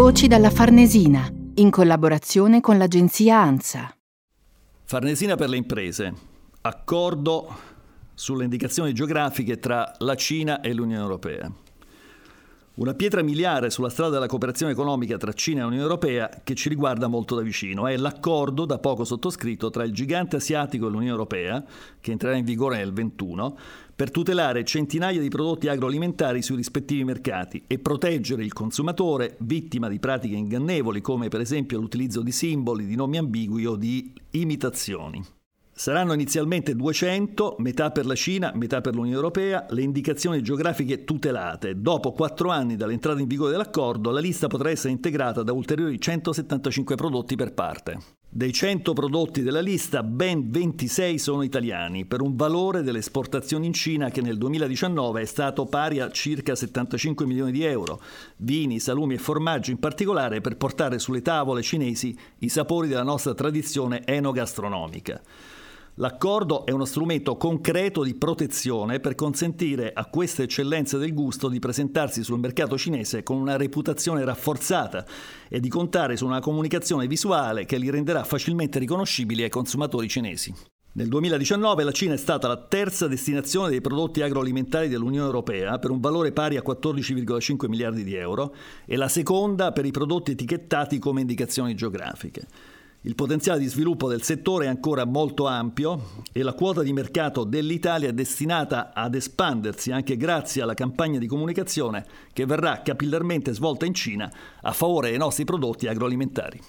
Voci dalla Farnesina, in collaborazione con l'agenzia ANSA. Farnesina per le imprese. Accordo sulle indicazioni geografiche tra la Cina e l'Unione Europea. Una pietra miliare sulla strada della cooperazione economica tra Cina e Unione Europea che ci riguarda molto da vicino è l'accordo da poco sottoscritto tra il gigante asiatico e l'Unione Europea, che entrerà in vigore nel 21, per tutelare centinaia di prodotti agroalimentari sui rispettivi mercati e proteggere il consumatore vittima di pratiche ingannevoli come per esempio l'utilizzo di simboli, di nomi ambigui o di imitazioni. Saranno inizialmente 200, metà per la Cina, metà per l'Unione Europea, le indicazioni geografiche tutelate. Dopo quattro anni dall'entrata in vigore dell'accordo, la lista potrà essere integrata da ulteriori 175 prodotti per parte. Dei 100 prodotti della lista, ben 26 sono italiani, per un valore delle esportazioni in Cina che nel 2019 è stato pari a circa 75 milioni di euro. Vini, salumi e formaggi in particolare per portare sulle tavole cinesi i sapori della nostra tradizione enogastronomica. L'accordo è uno strumento concreto di protezione per consentire a queste eccellenze del gusto di presentarsi sul mercato cinese con una reputazione rafforzata e di contare su una comunicazione visuale che li renderà facilmente riconoscibili ai consumatori cinesi. Nel 2019 la Cina è stata la terza destinazione dei prodotti agroalimentari dell'Unione Europea per un valore pari a 14,5 miliardi di euro e la seconda per i prodotti etichettati come indicazioni geografiche. Il potenziale di sviluppo del settore è ancora molto ampio e la quota di mercato dell'Italia è destinata ad espandersi anche grazie alla campagna di comunicazione che verrà capillarmente svolta in Cina a favore dei nostri prodotti agroalimentari.